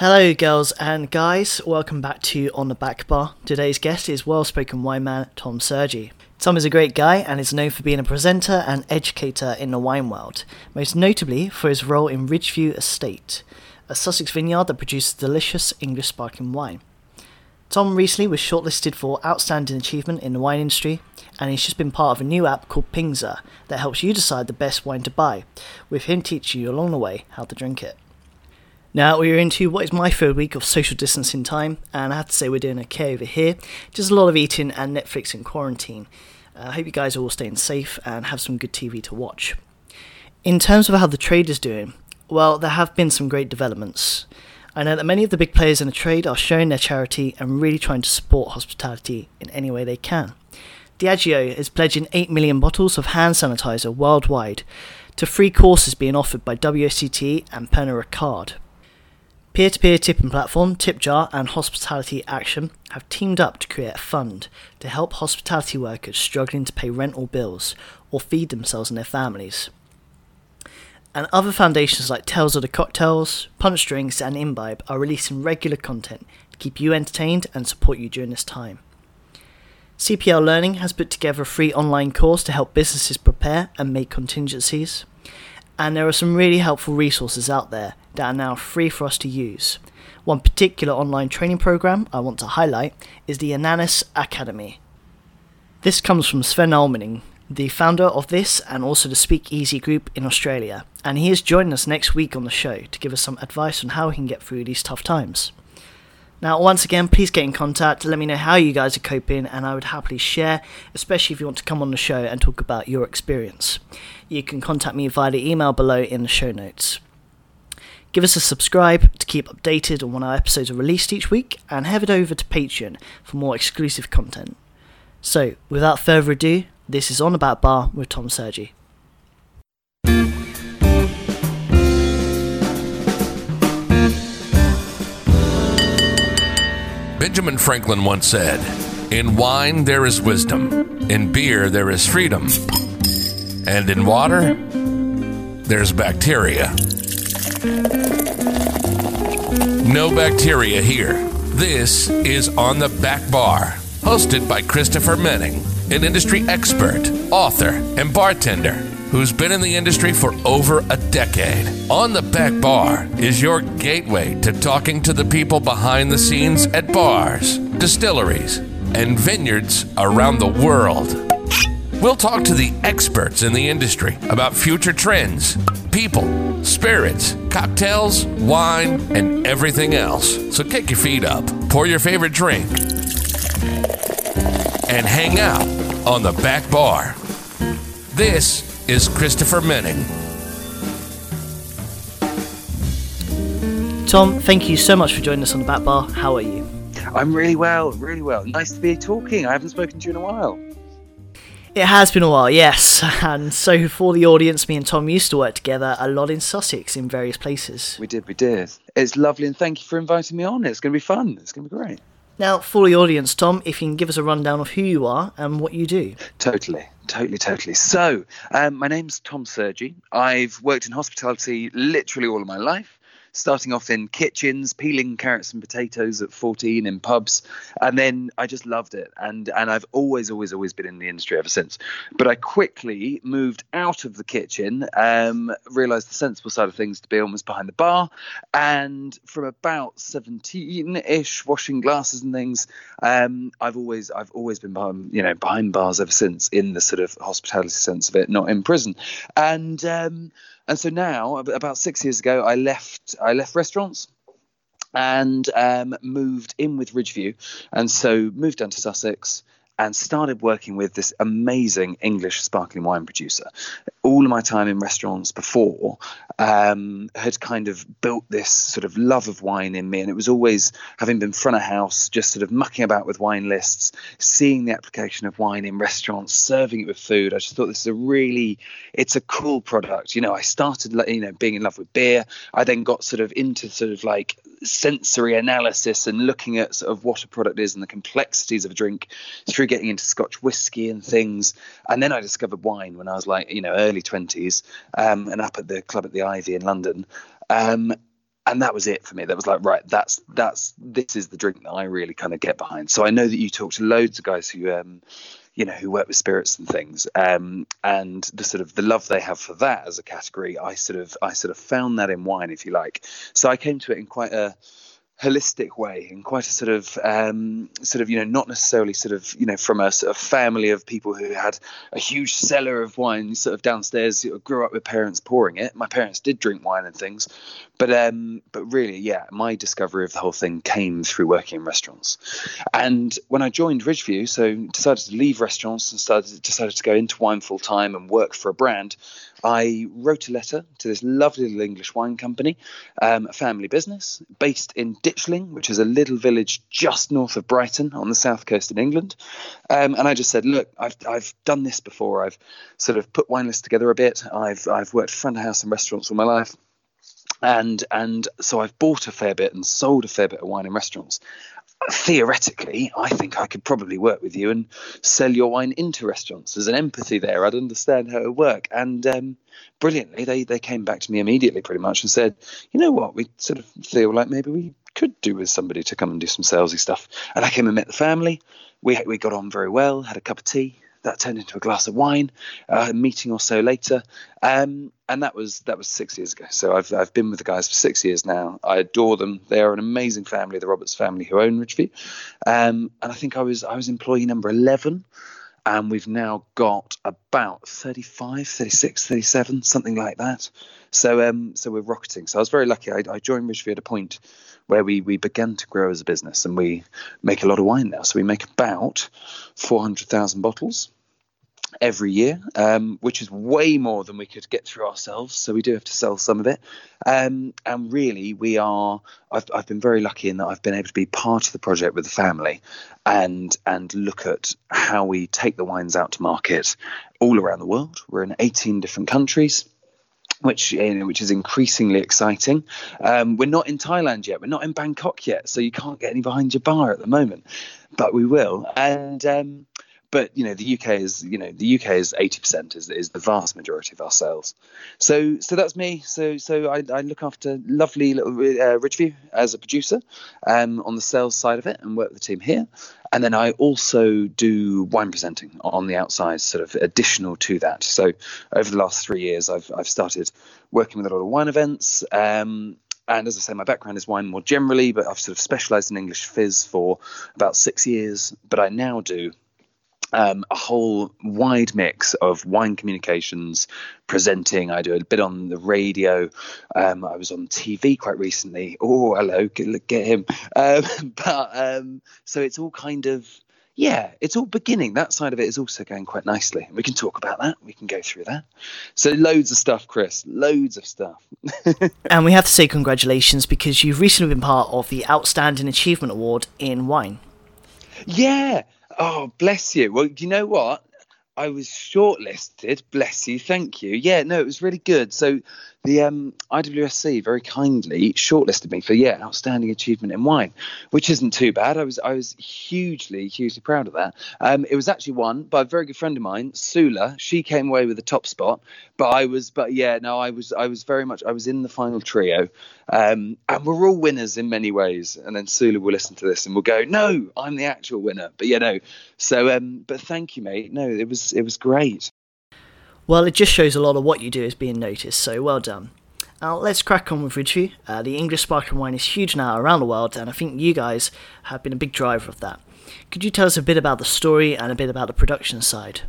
Hello, girls and guys. Welcome back to On the Back Bar. Today's guest is well spoken wine man Tom Surgey. Tom is a great guy and is known for being a presenter and educator in the wine world, most notably for his role in Ridgeview Estate, a Sussex vineyard that produces delicious English sparkling wine. Tom recently was shortlisted for Outstanding Achievement in the Wine Industry, and he's just been part of a new app called Pingza that helps you decide the best wine to buy, with him teaching you along the way how to drink it. Now we're into what is my third week of social distancing time, and I have to say we're doing okay over here. Just a lot of eating and Netflix in quarantine. Uh, I hope you guys are all staying safe and have some good TV to watch. In terms of how the trade is doing, well, there have been some great developments. I know that many of the big players in the trade are showing their charity and really trying to support hospitality in any way they can. Diageo is pledging 8 million bottles of hand sanitizer worldwide to free courses being offered by WSET and Pernod Ricard. Peer-to-peer tipping platform TipJar and Hospitality Action have teamed up to create a fund to help hospitality workers struggling to pay rent or bills or feed themselves and their families. And other foundations like Tales of the Cocktails, Punch Drinks, and Imbibe are releasing regular content to keep you entertained and support you during this time. CPL Learning has put together a free online course to help businesses prepare and make contingencies. And there are some really helpful resources out there that are now free for us to use. One particular online training program I want to highlight is the Ananas Academy. This comes from Sven Almenning, the founder of this and also the Speak Easy group in Australia, and he is joining us next week on the show to give us some advice on how we can get through these tough times. Now, once again, please get in contact let me know how you guys are coping, and I would happily share, especially if you want to come on the show and talk about your experience. You can contact me via the email below in the show notes. Give us a subscribe to keep updated on when our episodes are released each week, and head over to Patreon for more exclusive content. So, without further ado, this is On About Bar with Tom Surgey. Benjamin Franklin once said, In wine there is wisdom, in beer there is freedom, and in water there's bacteria. No bacteria here. This is On the Back Bar, hosted by Christopher Menning, an industry expert, author, and bartender who's been in the industry for over a decade. On the Back Bar is your gateway to talking to the people behind the scenes at bars, distilleries, and vineyards around the world. We'll talk to the experts in the industry about future trends, people, spirits, cocktails, wine, and everything else. So kick your feet up, pour your favorite drink, and hang out on the back bar. This is Christopher Menning. Tom, thank you so much for joining us on the Back Bar. How are you? I'm really well, really well. Nice to be talking. I haven't spoken to you in a while. It has been a while, yes. And so, for the audience, me and Tom used to work together a lot in Sussex in various places. We did, we did. It's lovely, and thank you for inviting me on. It's going to be fun. It's going to be great. Now, for the audience, Tom, if you can give us a rundown of who you are and what you do. Totally, totally, totally. So, um, my name's Tom Surgey. I've worked in hospitality literally all of my life starting off in kitchens, peeling carrots and potatoes at 14 in pubs, and then I just loved it. And and I've always, always, always been in the industry ever since. But I quickly moved out of the kitchen, um, realised the sensible side of things to be almost behind the bar, and from about 17-ish, washing glasses and things, um, I've always I've always been behind you know behind bars ever since in the sort of hospitality sense of it, not in prison, and. Um, and so now, about six years ago, I left. I left restaurants and um, moved in with Ridgeview, and so moved down to Sussex and started working with this amazing English sparkling wine producer. All of my time in restaurants before um, had kind of built this sort of love of wine in me, and it was always having been front of house, just sort of mucking about with wine lists, seeing the application of wine in restaurants, serving it with food. I just thought this is a really, it's a cool product. You know, I started, you know, being in love with beer. I then got sort of into sort of like sensory analysis and looking at sort of what a product is and the complexities of a drink through getting into Scotch whiskey and things. And then I discovered wine when I was like, you know, early 20s um, and up at the club at the Ivy in London. Um, and that was it for me. That was like, right, that's that's this is the drink that I really kind of get behind. So I know that you talk to loads of guys who, um, you know, who work with spirits and things, um, and the sort of the love they have for that as a category. I sort of I sort of found that in wine, if you like. So I came to it in quite a holistic way in quite a sort of um, sort of you know not necessarily sort of you know from a sort of family of people who had a huge cellar of wine sort of downstairs grew up with parents pouring it. My parents did drink wine and things but um but really yeah my discovery of the whole thing came through working in restaurants. And when I joined Ridgeview so decided to leave restaurants and started decided to go into wine full time and work for a brand I wrote a letter to this lovely little English wine company, um, a family business based in Ditchling, which is a little village just north of Brighton on the south coast in England. Um, and I just said, look, I've, I've done this before. I've sort of put wine lists together a bit. I've, I've worked front of house in restaurants all my life and and so I've bought a fair bit and sold a fair bit of wine in restaurants theoretically, I think I could probably work with you and sell your wine into restaurants. There's an empathy there. I'd understand how it work. And um, brilliantly, they, they came back to me immediately pretty much and said, you know what, we sort of feel like maybe we could do with somebody to come and do some salesy stuff. And I came and met the family. We, we got on very well, had a cup of tea, that turned into a glass of wine uh, a meeting or so later. Um, and that was that was six years ago. So I've, I've been with the guys for six years now. I adore them. They are an amazing family the roberts family who own ridgeview. Um, and i think i was i was employee number 11 and we've now got about 35 36 37 something like that. So um so we're rocketing. So i was very lucky. I, I joined ridgeview at a point where we we began to grow as a business and we make a lot of wine now. So we make about 400,000 bottles every year, um, which is way more than we could get through ourselves. So we do have to sell some of it. Um, and really, we are. I've, I've been very lucky in that I've been able to be part of the project with the family, and and look at how we take the wines out to market all around the world. We're in 18 different countries which you know, which is increasingly exciting. Um, we're not in Thailand yet. We're not in Bangkok yet, so you can't get any behind your bar at the moment, but we will. And um, but you know the UK is you know the UK is eighty percent is is the vast majority of our sales. So so that's me. So so I, I look after lovely little uh, Ridgeview as a producer um, on the sales side of it and work with the team here. And then I also do wine presenting on the outside, sort of additional to that. So over the last three years, I've I've started working with a lot of wine events. Um, and as I say, my background is wine more generally, but I've sort of specialised in English fizz for about six years. But I now do um, a whole wide mix of wine communications, presenting. I do a bit on the radio. Um, I was on TV quite recently. Oh, hello, get, get him. Um, but um, so it's all kind of yeah, it's all beginning. That side of it is also going quite nicely. We can talk about that. We can go through that. So loads of stuff, Chris. Loads of stuff. and we have to say congratulations because you've recently been part of the Outstanding Achievement Award in Wine. Yeah, Oh, bless you. Well, do you know what? I was shortlisted. Bless you. Thank you. Yeah, no, it was really good. So the um, IWSC very kindly shortlisted me for yeah outstanding achievement in wine, which isn't too bad. I was I was hugely hugely proud of that. Um, it was actually won by a very good friend of mine, Sula. She came away with the top spot, but I was but yeah no I was I was very much I was in the final trio, um, and we're all winners in many ways. And then Sula will listen to this and will go no I'm the actual winner. But yeah no so um, but thank you mate. No it was it was great. Well, it just shows a lot of what you do is being noticed, so well done. Now, let's crack on with Ridgeview. Uh, the English sparkling wine is huge now around the world, and I think you guys have been a big driver of that. Could you tell us a bit about the story and a bit about the production side?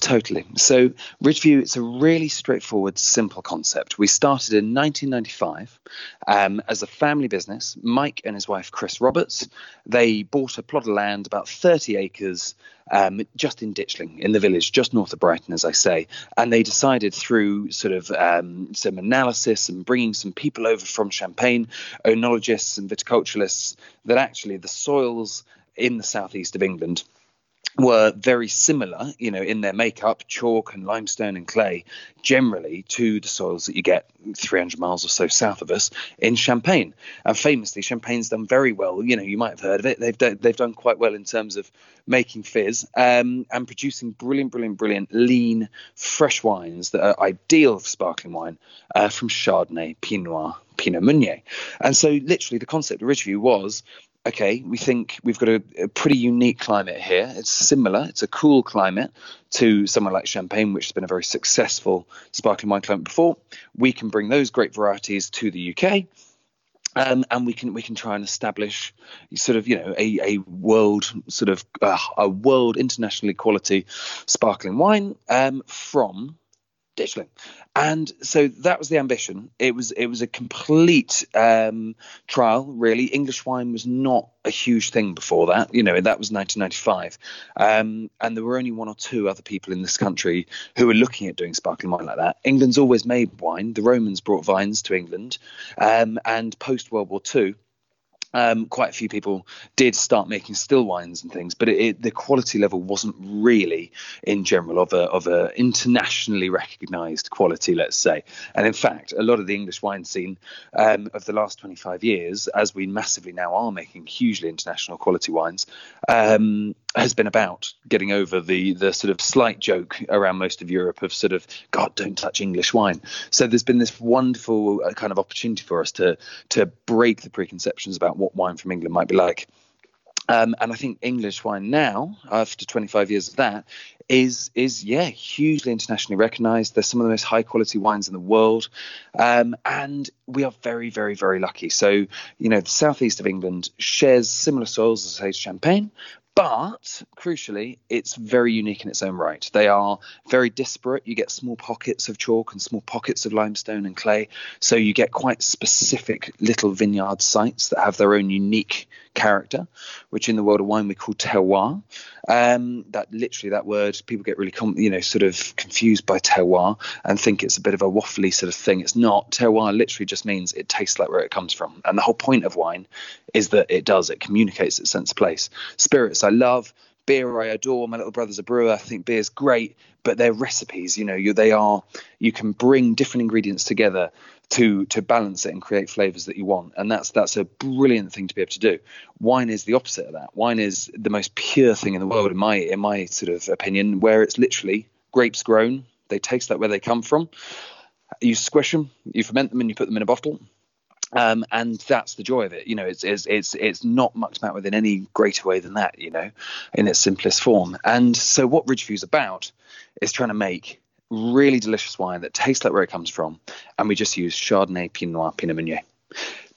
Totally. So, Ridgeview, it's a really straightforward, simple concept. We started in 1995 um, as a family business. Mike and his wife, Chris Roberts, they bought a plot of land, about 30 acres, um, just in Ditchling, in the village, just north of Brighton, as I say. And they decided through sort of um, some analysis and bringing some people over from Champagne, oenologists and viticulturalists, that actually the soils in the southeast of England were very similar, you know, in their makeup, chalk and limestone and clay, generally to the soils that you get 300 miles or so south of us in Champagne. And famously, Champagne's done very well. You know, you might have heard of it. They've done, they've done quite well in terms of making fizz um, and producing brilliant, brilliant, brilliant, lean, fresh wines that are ideal for sparkling wine uh, from Chardonnay, Pinot Noir, Pinot Meunier. And so, literally, the concept of Ridgeview was okay, we think we've got a, a, pretty unique climate here. It's similar, it's a cool climate to somewhere like Champagne, which has been a very successful sparkling wine climate before. We can bring those great varieties to the UK. Um, and we can we can try and establish sort of you know a, a world sort of uh, a world internationally quality sparkling wine um, from Ditchling. And so that was the ambition. It was it was a complete um, trial, really. English wine was not a huge thing before that. You know, that was 1995, um, and there were only one or two other people in this country who were looking at doing sparkling wine like that. England's always made wine. The Romans brought vines to England, um, and post World War II um, quite a few people did start making still wines and things, but it, it, the quality level wasn't really, in general, of a of a internationally recognised quality, let's say. And in fact, a lot of the English wine scene um, of the last 25 years, as we massively now are making hugely international quality wines, um, has been about getting over the the sort of slight joke around most of Europe of sort of God, don't touch English wine. So there's been this wonderful uh, kind of opportunity for us to to break the preconceptions about what wine from England might be like. Um, and I think English wine now, after 25 years of that, is is yeah hugely internationally recognised. They're some of the most high quality wines in the world, um, and we are very very very lucky. So you know the southeast of England shares similar soils as say Champagne, but crucially, it's very unique in its own right. They are very disparate. You get small pockets of chalk and small pockets of limestone and clay. So you get quite specific little vineyard sites that have their own unique character, which in the world of wine we call terroir. Um, that literally that word people get really com- you know sort of confused by terroir and think it's a bit of a waffly sort of thing. It's not. Terroir literally just means it tastes like where it comes from, and the whole point of wine is that it does. It communicates its sense of place. Spirits I love beer I adore. My little brother's a brewer. I think beer's great, but they're recipes. You know, you, they are. You can bring different ingredients together to to balance it and create flavors that you want, and that's that's a brilliant thing to be able to do. Wine is the opposite of that. Wine is the most pure thing in the world, in my in my sort of opinion, where it's literally grapes grown. They taste like where they come from. You squish them, you ferment them, and you put them in a bottle um, and that's the joy of it. You know, it's it's it's it's not much about within any greater way than that. You know, in its simplest form. And so, what Ridgeview's about is trying to make really delicious wine that tastes like where it comes from, and we just use Chardonnay, Pinot Noir, Pinot Meunier.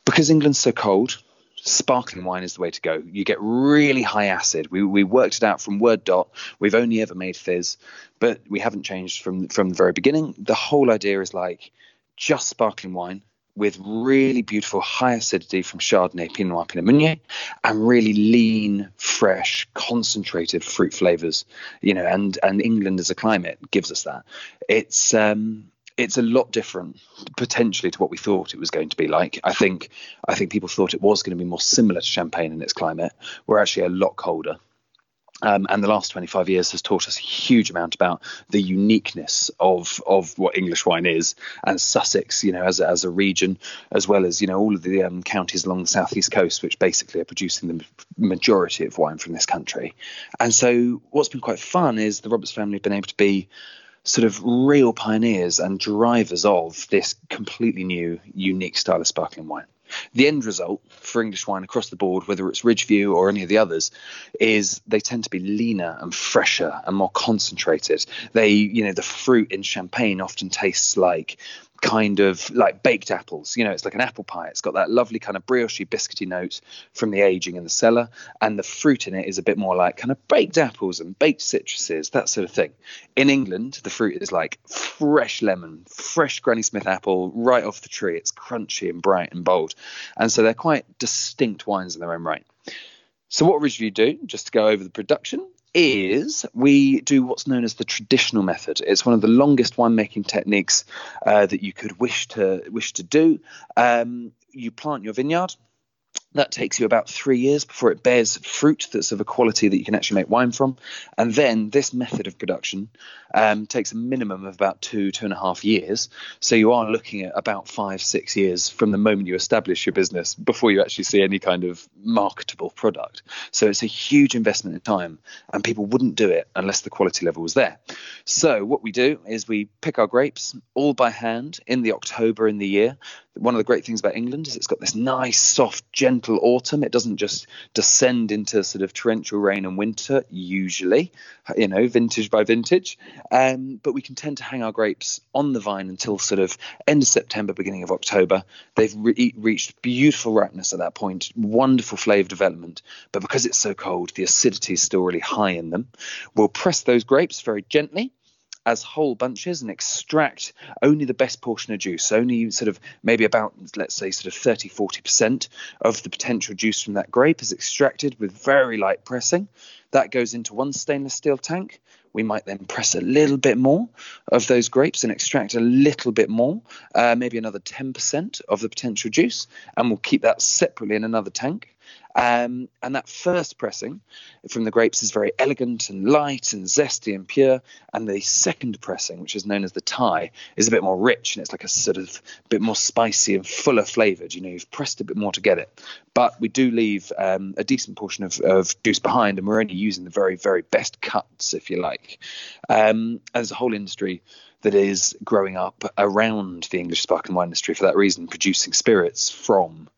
Because England's so cold, sparkling wine is the way to go. You get really high acid. We we worked it out from word dot. We've only ever made fizz, but we haven't changed from from the very beginning. The whole idea is like just sparkling wine with really beautiful high acidity from Chardonnay, Pinot Noir, Pinot Meunier, and really lean, fresh, concentrated fruit flavors. You know, and and England as a climate gives us that. It's um, it's a lot different potentially to what we thought it was going to be like. I think I think people thought it was going to be more similar to Champagne in its climate. We're actually a lot colder. Um, and the last 25 years has taught us a huge amount about the uniqueness of of what English wine is, and Sussex, you know, as a, as a region, as well as you know all of the um, counties along the southeast coast, which basically are producing the majority of wine from this country. And so, what's been quite fun is the Roberts family have been able to be sort of real pioneers and drivers of this completely new, unique style of sparkling wine. The end result for English wine across the board, whether it's Ridgeview or any of the others, is they tend to be leaner and fresher and more concentrated. They, you know, the fruit in champagne often tastes like kind of like baked apples. You know, it's like an apple pie. It's got that lovely kind of brioche biscuity note from the aging in the cellar, and the fruit in it is a bit more like kind of baked apples and baked citruses, that sort of thing. In England, the fruit is like fresh lemon, fresh Granny Smith apple right off the tree. It's crunchy and bright and bold, and so they're quite distinct wines in their own right. So what Ridgeview do, just to go over the production, is we do what's known as the traditional method. It's one of the longest winemaking techniques uh, that you could wish to wish to do. Um, you plant your vineyard. That takes you about three years before it bears fruit that's of a quality that you can actually make wine from. And then this method of production um, takes a minimum of about two, two and a half years. So you are looking at about five, six years from the moment you establish your business before you actually see any kind of marketable product. So it's a huge investment in time, and people wouldn't do it unless the quality level was there. So what we do is we pick our grapes all by hand in the October in the year. One of the great things about England is it's got this nice, soft, gentle autumn. It doesn't just descend into sort of torrential rain and winter, usually, you know, vintage by vintage. Um, but we can tend to hang our grapes on the vine until sort of end of September, beginning of October. They've re- reached beautiful ripeness at that point, wonderful flavour development. But because it's so cold, the acidity is still really high in them. We'll press those grapes very gently as whole bunches and extract only the best portion of juice, only sort of maybe about, let's say, sort of 30, 40% of the potential juice from that grape is extracted with very light pressing. That goes into one stainless steel tank. We might then press a little bit more of those grapes and extract a little bit more, uh, maybe another 10% of the potential juice, and we'll keep that separately in another tank. Um, and that first pressing from the grapes is very elegant and light and zesty and pure. And the second pressing, which is known as the taille, is a bit more rich and it's like a sort of bit more spicy and fuller flavored. You know, you've pressed a bit more to get it. But we do leave um, a decent portion of, of, juice behind, and we're only using the very, very best cuts, if you like. Um, there's a whole industry that is growing up around the English sparkling wine industry for that reason, producing spirits from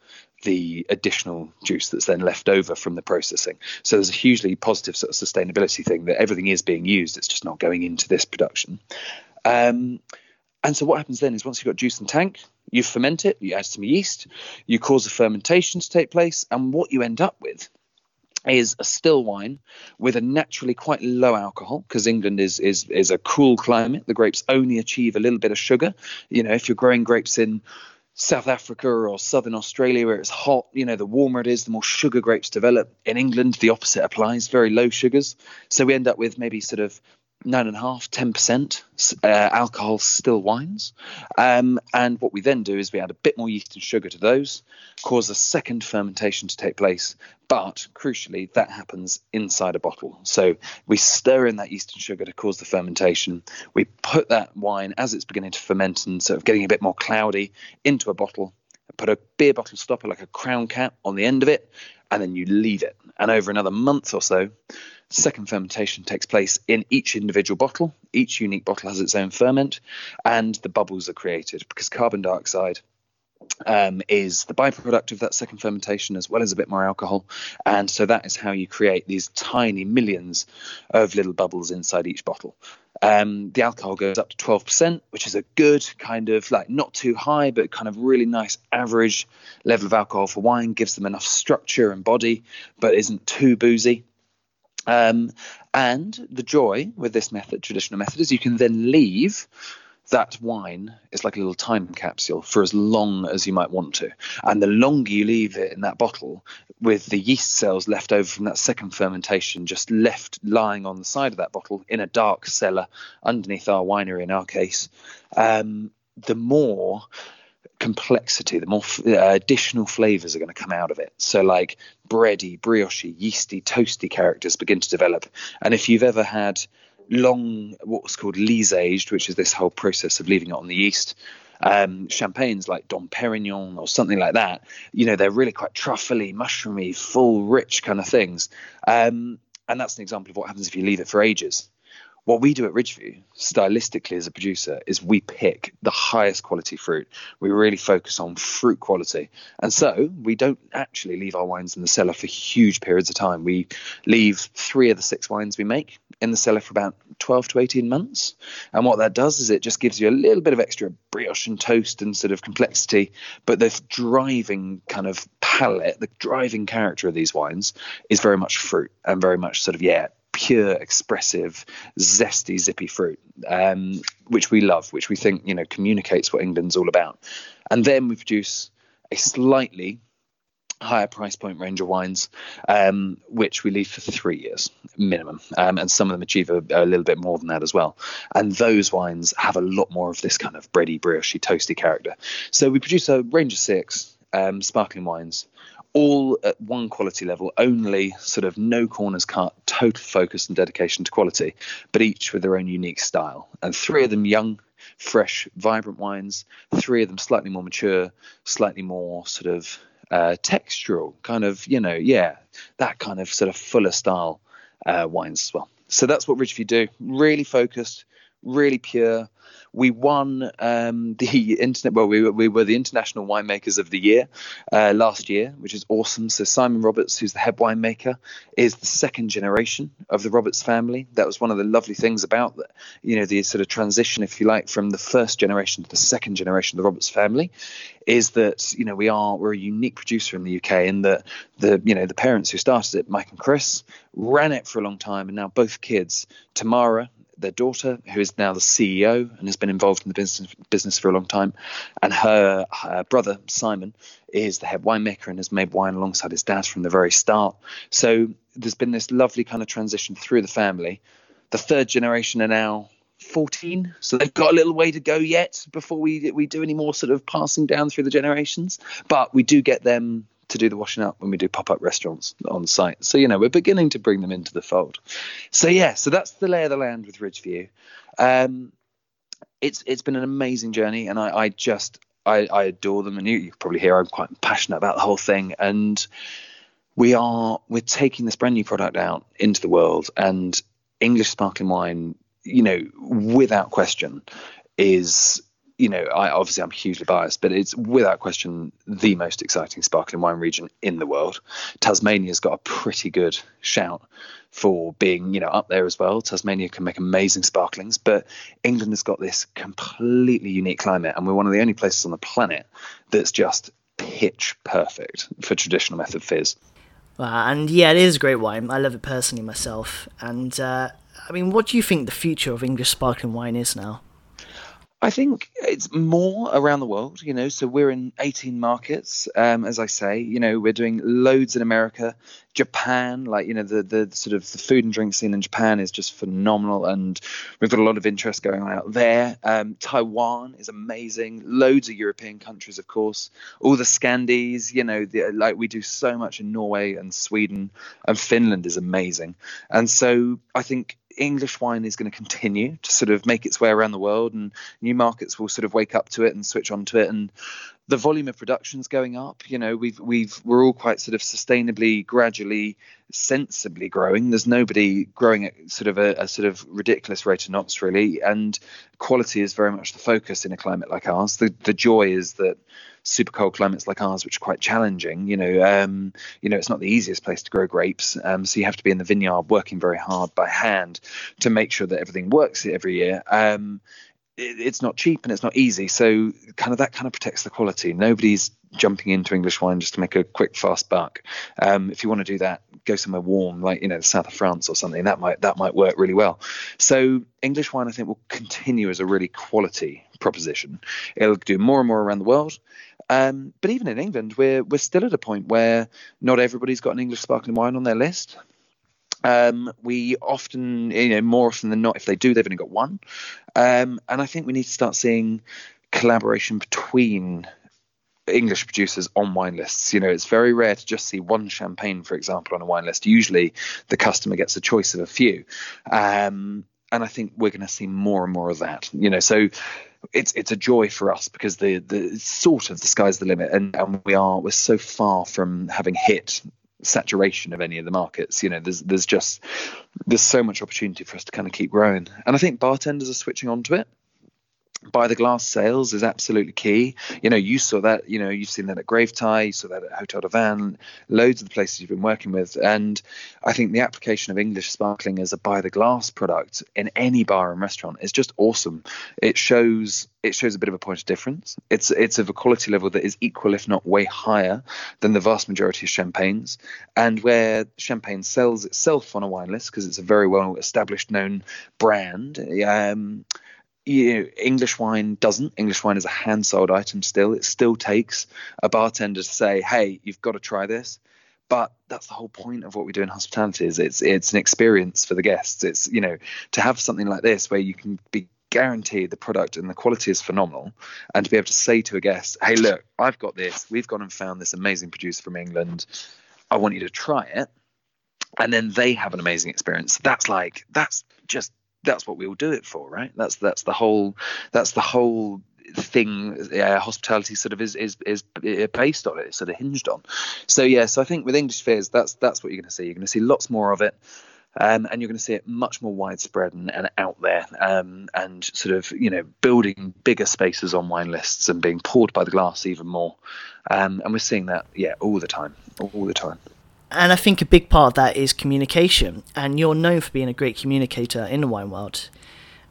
the additional juice that's then left over from the processing. So there's a hugely positive sort of sustainability thing that everything is being used. It's just not going into this production. Um, and so what happens then is once you've got juice in tank, you ferment it, you add some yeast, you cause a fermentation to take place, and what you end up with is a still wine with a naturally quite low alcohol because England is is is a cool climate. The grapes only achieve a little bit of sugar. You know, if you're growing grapes in South Africa or Southern Australia, where it's hot, you know, the warmer it is, the more sugar grapes develop. In England, the opposite applies, very low sugars. So we end up with maybe sort of nine and a half, ten percent uh, alcohol still wines. Um, and what we then do is we add a bit more yeast and sugar to those, cause a second fermentation to take place. But crucially, that happens inside a bottle. So we stir in that yeast and sugar to cause the fermentation. We put that wine as it's beginning to ferment and sort of getting a bit more cloudy into a bottle. Put a beer bottle stopper like a crown cap on the end of it, and then you leave it. And over another month or so, Second fermentation takes place in each individual bottle. Each unique bottle has its own ferment, and the bubbles are created because carbon dioxide um, is the byproduct of that second fermentation as well as a bit more alcohol. And so that is how you create these tiny millions of little bubbles inside each bottle. Um, the alcohol goes up to 12%, which is a good kind of like not too high, but kind of really nice average level of alcohol for wine, gives them enough structure and body, but isn't too boozy. Um, and the joy with this method, traditional method, is you can then leave that wine is like a little time capsule for as long as you might want to. And the longer you leave it in that bottle, with the yeast cells left over from that second fermentation just left lying on the side of that bottle in a dark cellar underneath our winery in our case, um, the more complexity, the more uh, additional flavors are going to come out of it. So, like bready, brioche, yeasty, toasty characters begin to develop. And if you've ever had long, what's called lees aged, which is this whole process of leaving it on the yeast, um, champagnes like Dom Perignon or something like that, you know, they're really quite truffly, mushroomy, full, rich kind of things. Um, and that's an example of what happens if you leave it for ages what we do at Ridgeview, stylistically as a producer, is we pick the highest quality fruit. We really focus on fruit quality. And so we don't actually leave our wines in the cellar for huge periods of time. We leave three of the six wines we make in the cellar for about 12 to 18 months. And what that does is it just gives you a little bit of extra brioche and toast and sort of complexity. But the driving kind of palate, the driving character of these wines is very much fruit and very much sort of, yeah, pure, expressive, zesty, zippy fruit, um, which we love, which we think you know communicates what England's all about. And then we produce a slightly higher price point range of wines, um, which we leave for three years minimum, um, and some of them achieve a, a, little bit more than that as well. And those wines have a lot more of this kind of bready, brioche, toasty character. So we produce a range of six um, sparkling wines, all at one quality level, only sort of no corners cut, total focus and dedication to quality, but each with their own unique style. And three of them young, fresh, vibrant wines, three of them slightly more mature, slightly more sort of uh, textural, kind of, you know, yeah, that kind of sort of fuller style uh, wines as well. So that's what Ridgeview do. Really focused, really pure. We won um, the internet. Well, we were, we were the international winemakers of the year uh, last year, which is awesome. So Simon Roberts, who's the head winemaker, is the second generation of the Roberts family. That was one of the lovely things about the, you know, the sort of transition, if you like, from the first generation to the second generation of the Roberts family, is that you know we are we're a unique producer in the UK, and that the you know the parents who started it, Mike and Chris, ran it for a long time, and now both kids, Tamara their daughter, who is now the CEO and has been involved in the business business for a long time, and her, her, brother Simon is the head winemaker and has made wine alongside his dad from the very start. So there's been this lovely kind of transition through the family. The third generation are now 14, so they've got a little way to go yet before we we do any more sort of passing down through the generations. But we do get them to do the washing up when we do pop up restaurants on site. So, you know, we're beginning to bring them into the fold. So, yeah, so that's the lay of the land with Ridgeview. Um, it's it's been an amazing journey, and I, I just I, I adore them. And you, you probably hear I'm quite passionate about the whole thing. And we are we're taking this brand new product out into the world, and English sparkling wine, you know, without question, is you know, I obviously I'm hugely biased, but it's without question the most exciting sparkling wine region in the world. Tasmania's got a pretty good shout for being, you know, up there as well. Tasmania can make amazing sparklings, but England has got this completely unique climate, and we're one of the only places on the planet that's just pitch perfect for traditional method fizz. and yeah, it is great wine. I love it personally myself. And uh, I mean, what do you think the future of English sparkling wine is now? I think it's more around the world, you know. So we're in 18 markets, um, as I say. You know, we're doing loads in America, Japan. Like you know, the the sort of the food and drink scene in Japan is just phenomenal, and we've got a lot of interest going on out there. Um, Taiwan is amazing. Loads of European countries, of course. All the Scandies, you know, the, like we do so much in Norway and Sweden, and Finland is amazing. And so I think English wine is going to continue to sort of make its way around the world, and new markets will sort of wake up to it and switch on to it. And the volume of production's going up. You know, we've we've we're all quite sort of sustainably, gradually, sensibly growing. There's nobody growing at sort of a, a sort of ridiculous rate of knots, really. And quality is very much the focus in a climate like ours. The the joy is that super cold climates like ours, which are quite challenging. You know, um, you know, it's not the easiest place to grow grapes. Um, so you have to be in the vineyard working very hard by hand to make sure that everything works every year. Um, it, it's not cheap and it's not easy. So kind of that kind of protects the quality. Nobody's jumping into English wine just to make a quick fast buck. Um, if you want to do that, go somewhere warm, like you know the south of France or something. That might that might work really well. So English wine, I think, will continue as a really quality proposition. It'll do more and more around the world. Um, but even in England, we're we're still at a point where not everybody's got an English sparkling wine on their list. Um, we often, you know, more often than not, if they do, they've only got one. Um, and I think we need to start seeing collaboration between English producers on wine lists. You know, it's very rare to just see one champagne, for example, on a wine list. Usually, the customer gets a choice of a few, um, and I think we're going to see more and more of that. You know, so it's it's a joy for us because the the sort of the sky's the limit, and and we are we're so far from having hit saturation of any of the markets. You know, there's there's just there's so much opportunity for us to kind of keep growing, and I think bartenders are switching on to it by the glass sales is absolutely key. You know, you saw that, you know, you've seen that at Gravetye, you saw that at Hotel du Vin, loads of the places you've been working with. And I think the application of English sparkling as a by the glass product in any bar and restaurant is just awesome. It shows it shows a bit of a point of difference. It's it's of a quality level that is equal, if not way higher, than the vast majority of champagnes. And where champagne sells itself on a wine list because it's a very well established known brand, um, you know, English wine doesn't. English wine is a hand sold item still. It still takes a bartender to say, "Hey, you've got to try this." But that's the whole point of what we do in hospitality. Is it's it's an experience for the guests. It's you know to have something like this where you can be guaranteed the product and the quality is phenomenal, and to be able to say to a guest, "Hey, look, I've got this. We've gone and found this amazing producer from England. I want you to try it," and then they have an amazing experience. That's like that's just that's what we all do it for, right? That's that's the whole that's the whole thing uh, hospitality sort of is is is based on it it's sort of hinged on. So yeah so i think with english fairs that's that's what you're going to see. You're going to see lots more of it um, and you're going to see it much more widespread and, and out there um, and sort of you know building bigger spaces on wine lists and being poured by the glass even more. Um, and we're seeing that yeah all the time all the time and I think a big part of that is communication, and you're known for being a great communicator in the wine world.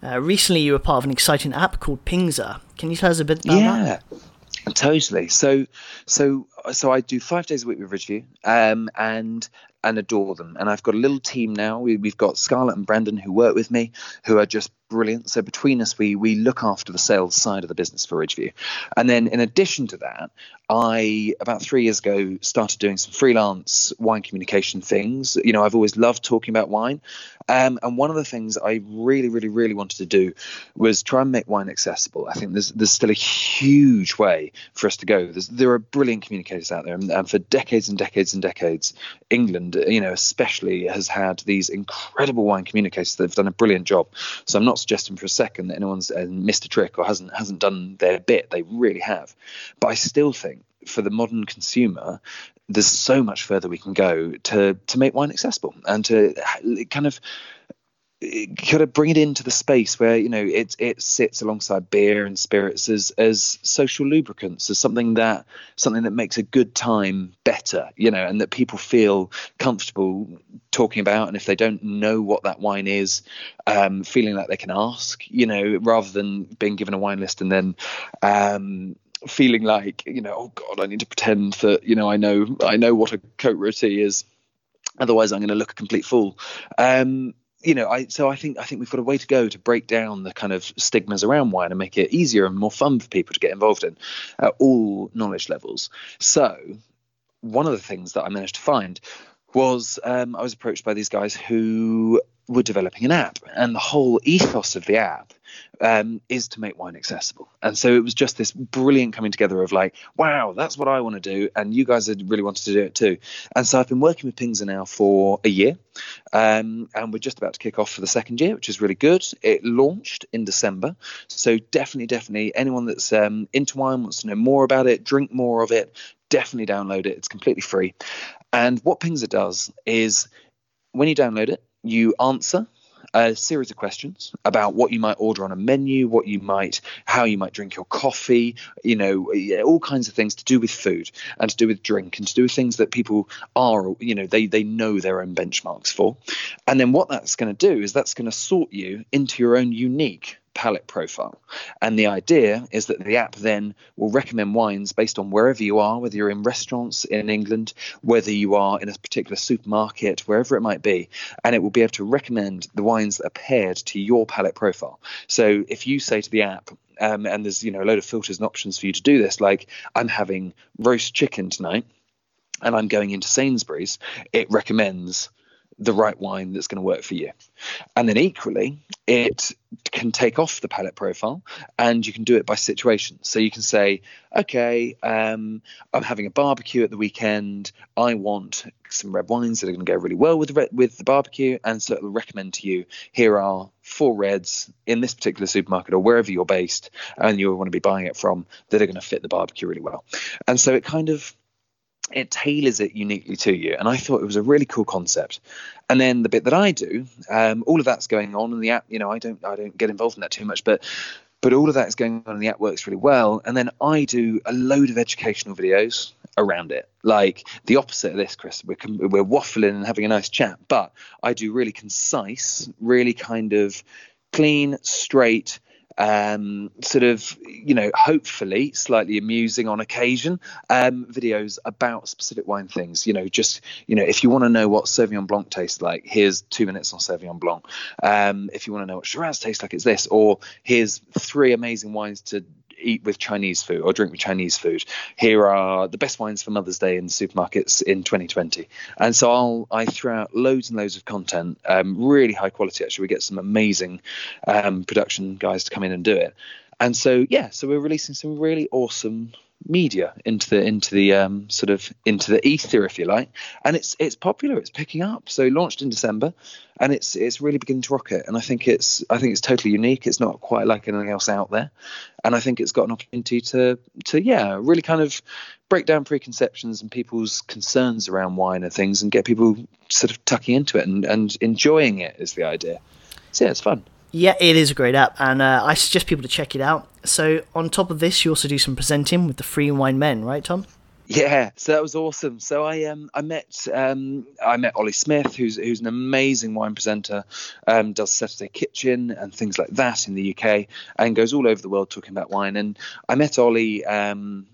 Uh, recently, you were part of an exciting app called Pingser. Can you tell us a bit about yeah. that? Yeah, totally. So, so, so I do five days a week with Ridgeview, um, and and adore them. And I've got a little team now. We, have got Scarlett and Brandon who work with me, who are just brilliant. So between us, we we look after the sales side of the business for Ridgeview. And then in addition to that, I about three years ago started doing some freelance wine communication things. You know, I've always loved talking about wine, um, and one of the things I really, really, really wanted to do was try and make wine accessible. I think there's there's still a huge way for us to go. There's, there are brilliant out there, and, for decades and decades and decades, England, you know, especially has had these incredible wine communicators that have done a brilliant job. So I'm not suggesting for a second that anyone's uh, missed a trick or hasn't hasn't done their bit. They really have, but I still think for the modern consumer, there's so much further we can go to to make wine accessible and to kind of kind of bring it into the space where you know it it sits alongside beer and spirits as as social lubricants as something that something that makes a good time better you know and that people feel comfortable talking about. And if they don't know what that wine is um, feeling like they can ask you know rather than being given a wine list and then um, feeling like you know oh god i need to pretend that you know i know i know what a cote rôtie is. Otherwise i'm going to look a complete fool. Um, you know i so i think i think we've got a way to go to break down the kind of stigmas around wine and make it easier and more fun for people to get involved in at all knowledge levels. So one of the things that i managed to find was um, I was approached by these guys who were developing an app, and the whole ethos of the app um, is to make wine accessible. And so it was just this brilliant coming together of like, wow, that's what I want to do, and you guys had really wanted to do it too. And so I've been working with Pingser now for a year, um, and we're just about to kick off for the second year, which is really good. It launched in December, so definitely, definitely, anyone that's um, into wine wants to know more about it, drink more of it, definitely download it. It's completely free. And what Pingser does is when you download it, you answer a series of questions about what you might order on a menu, what you might, how you might drink your coffee, you know, all kinds of things to do with food and to do with drink and to do with things that people are, you know, they they know their own benchmarks for. And then what that's going to do is that's going to sort you into your own unique palate profile. And the idea is that the app then will recommend wines based on wherever you are, whether you're in restaurants in England, whether you are in a particular supermarket, wherever it might be. And it will be able to recommend the wines that are paired to your palate profile. So if you say to the app, um, and there's you know a load of filters and options for you to do this, like I'm having roast chicken tonight, and I'm going into Sainsbury's, it recommends the right wine that's going to work for you. And then equally, it can take off the palate profile and you can do it by situation. So you can say, okay, um, I'm having a barbecue at the weekend. I want some red wines that are going to go really well with the, with the barbecue. And so it will recommend to you, here are four reds in this particular supermarket or wherever you're based and you want to be buying it from that are going to fit the barbecue really well. And so it kind of it tailors it uniquely to you. And I thought it was a really cool concept. And then the bit that I do, um, all of that's going on in the app. You know, I don't I don't get involved in that too much, but but all of that is going on and the app works really well. And then I do a load of educational videos around it, like the opposite of this, Chris. We're we're waffling and having a nice chat, but I do really concise, really kind of clean, straight um, sort of, you know, hopefully slightly amusing on occasion um, videos about specific wine things. You know, just, you know, if you want to know what Sauvignon Blanc tastes like, here's two minutes on Sauvignon Blanc. Um, if you want to know what Shiraz tastes like, it's this. Or here's three amazing wines to eat with Chinese food or drink with Chinese food. Here are the best wines for Mother's Day in supermarkets in 2020. And so I'll I throw out loads and loads of content, um, really high quality. Actually, we get some amazing um, production guys to come in and do it. And so yeah, so we're releasing some really awesome media into the into the um, sort of into the ether, if you like, and it's it's popular. It's picking up. So launched in December, and it's it's really beginning to rocket. And I think it's I think it's totally unique. It's not quite like anything else out there, and I think it's got an opportunity to to yeah really kind of break down preconceptions and people's concerns around wine and things, and get people sort of tucking into it and, and enjoying it is the idea. So yeah, it's fun. Yeah, it is a great app, and uh, I suggest people to check it out. So, on top of this, you also do some presenting with the Three Wine Men, right, Tom? Yeah, so that was awesome. So I um I met um I met Olly Smith, who's who's an amazing wine presenter, um, does Saturday Kitchen and things like that in the UK, and goes all over the world talking about wine. And I met Olly um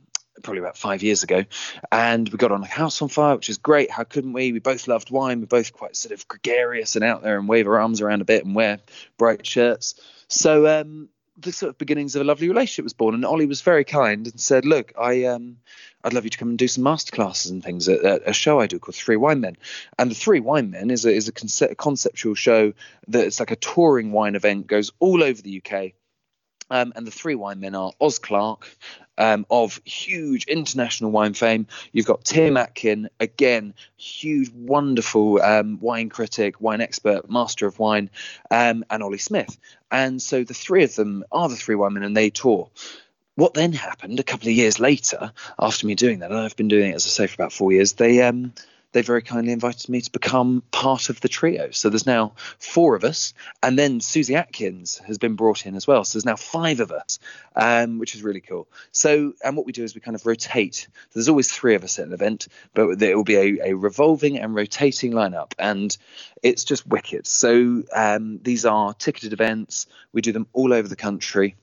probably about five years ago, and we got on a house on fire, which is great. How couldn't we? We both loved wine. We're both quite sort of gregarious and out there and wave our arms around a bit and wear bright shirts. So um, the sort of beginnings of a lovely relationship was born. And Olly was very kind and said, "Look, I um, I'd love you to come and do some masterclasses and things at, at a show I do called Three Wine Men." And the Three Wine Men is a is a concept, conceptual show that it's like a touring wine event, goes all over the UK. Um, and the three wine men are Oz Clarke, um, of huge international wine fame. You've got Tim Atkin, again, huge, wonderful um, wine critic, wine expert, master of wine, um, and Olly Smith. And so the three of them are the three wine men, and they tour. What then happened a couple of years later, after me doing that, and I've been doing it, as I say, for about four years, they um, they very kindly invited me to become part of the trio. So there's now four of us, and then Susie Atkins has been brought in as well. So there's now five of us, um, which is really cool. So and what we do is we kind of rotate. There's always three of us at an event, but it will be a, a revolving and rotating lineup, and it's just wicked. So um, these are ticketed events. We do them all over the country.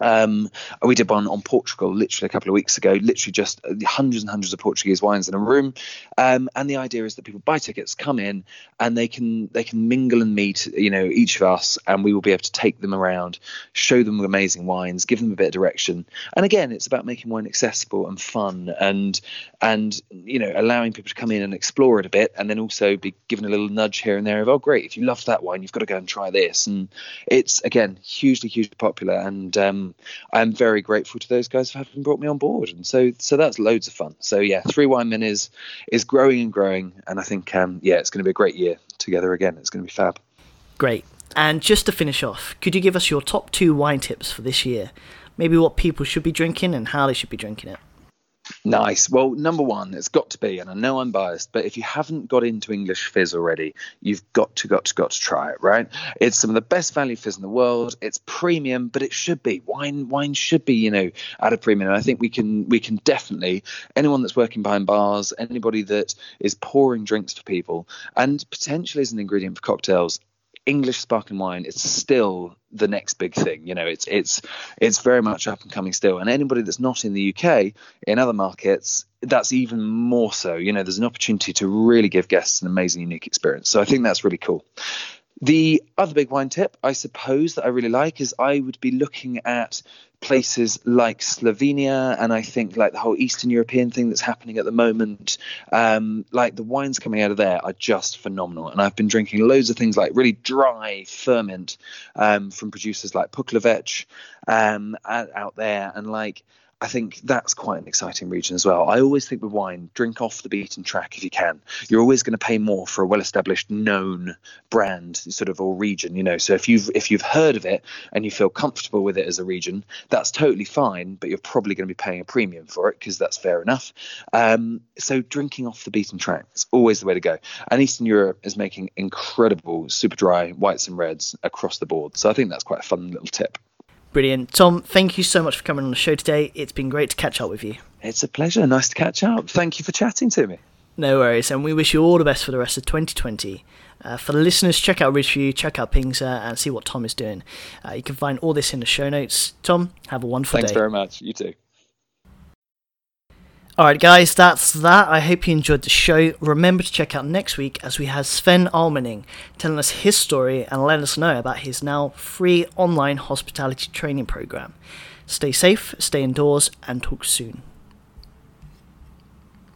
Um, we did one on Portugal literally a couple of weeks ago, literally just hundreds and hundreds of Portuguese wines in a room. Um, and the idea is that people buy tickets, come in, and they can they can mingle and meet, you know, each of us, and we will be able to take them around, show them amazing wines, give them a bit of direction. And again, it's about making wine accessible and fun, and and you know, allowing people to come in and explore it a bit, and then also be given a little nudge here and there of, oh, great, if you love that wine, you've got to go and try this. And it's again hugely, hugely popular, and um, I'm very grateful to those guys for having brought me on board, and so so that's loads of fun. So yeah, Three Wine Men is is growing and growing, and I think um, yeah, it's going to be a great year together again. It's going to be fab. Great. And just to finish off, could you give us your top two wine tips for this year? Maybe what people should be drinking and how they should be drinking it. Nice. Well, number one, it's got to be, and I know I'm biased, but if you haven't got into English fizz already, you've got to, got to, got to try it, right? It's some of the best value fizz in the world. It's premium, but it should be. Wine, wine should be, you know, at a premium. And I think we can, we can definitely, anyone that's working behind bars, anybody that is pouring drinks for people, and potentially as an ingredient for cocktails, English sparkling wine is still the next big thing. You know, it's it's it's very much up and coming still. And anybody that's not in the UK, in other markets, that's even more so. You know, there's an opportunity to really give guests an amazing, unique experience. So I think that's really cool. The other big wine tip, I suppose, that I really like is I would be looking at places like Slovenia and I think like the whole Eastern European thing that's happening at the moment. Um, like the wines coming out of there are just phenomenal. And I've been drinking loads of things like really dry Furmint um, from producers like Puklavec um, out there and like I think that's quite an exciting region as well. I always think with wine, drink off the beaten track if you can. You're always going to pay more for a well-established, known brand, sort of or region. You know, so if you've if you've heard of it and you feel comfortable with it as a region, that's totally fine. But you're probably going to be paying a premium for it because that's fair enough. Um, so drinking off the beaten track is always the way to go. And Eastern Europe is making incredible super dry whites and reds across the board. So I think that's quite a fun little tip. Brilliant. Tom, thank you so much for coming on the show today. It's been great to catch up with you. It's a pleasure. Nice to catch up. Thank you for chatting to me. No worries, and we wish you all the best for the rest of 2020. Uh, for the listeners, check out Ridgeview, check out Pingsa, and see what Tom is doing. Uh, you can find all this in the show notes. Tom, have a wonderful Thanks day. Thanks very much. You too. Alright, guys, that's that. I hope you enjoyed the show. Remember to check out next week as we have Sven Almenning telling us his story and letting us know about his now free online hospitality training program. Stay safe, stay indoors, and talk soon.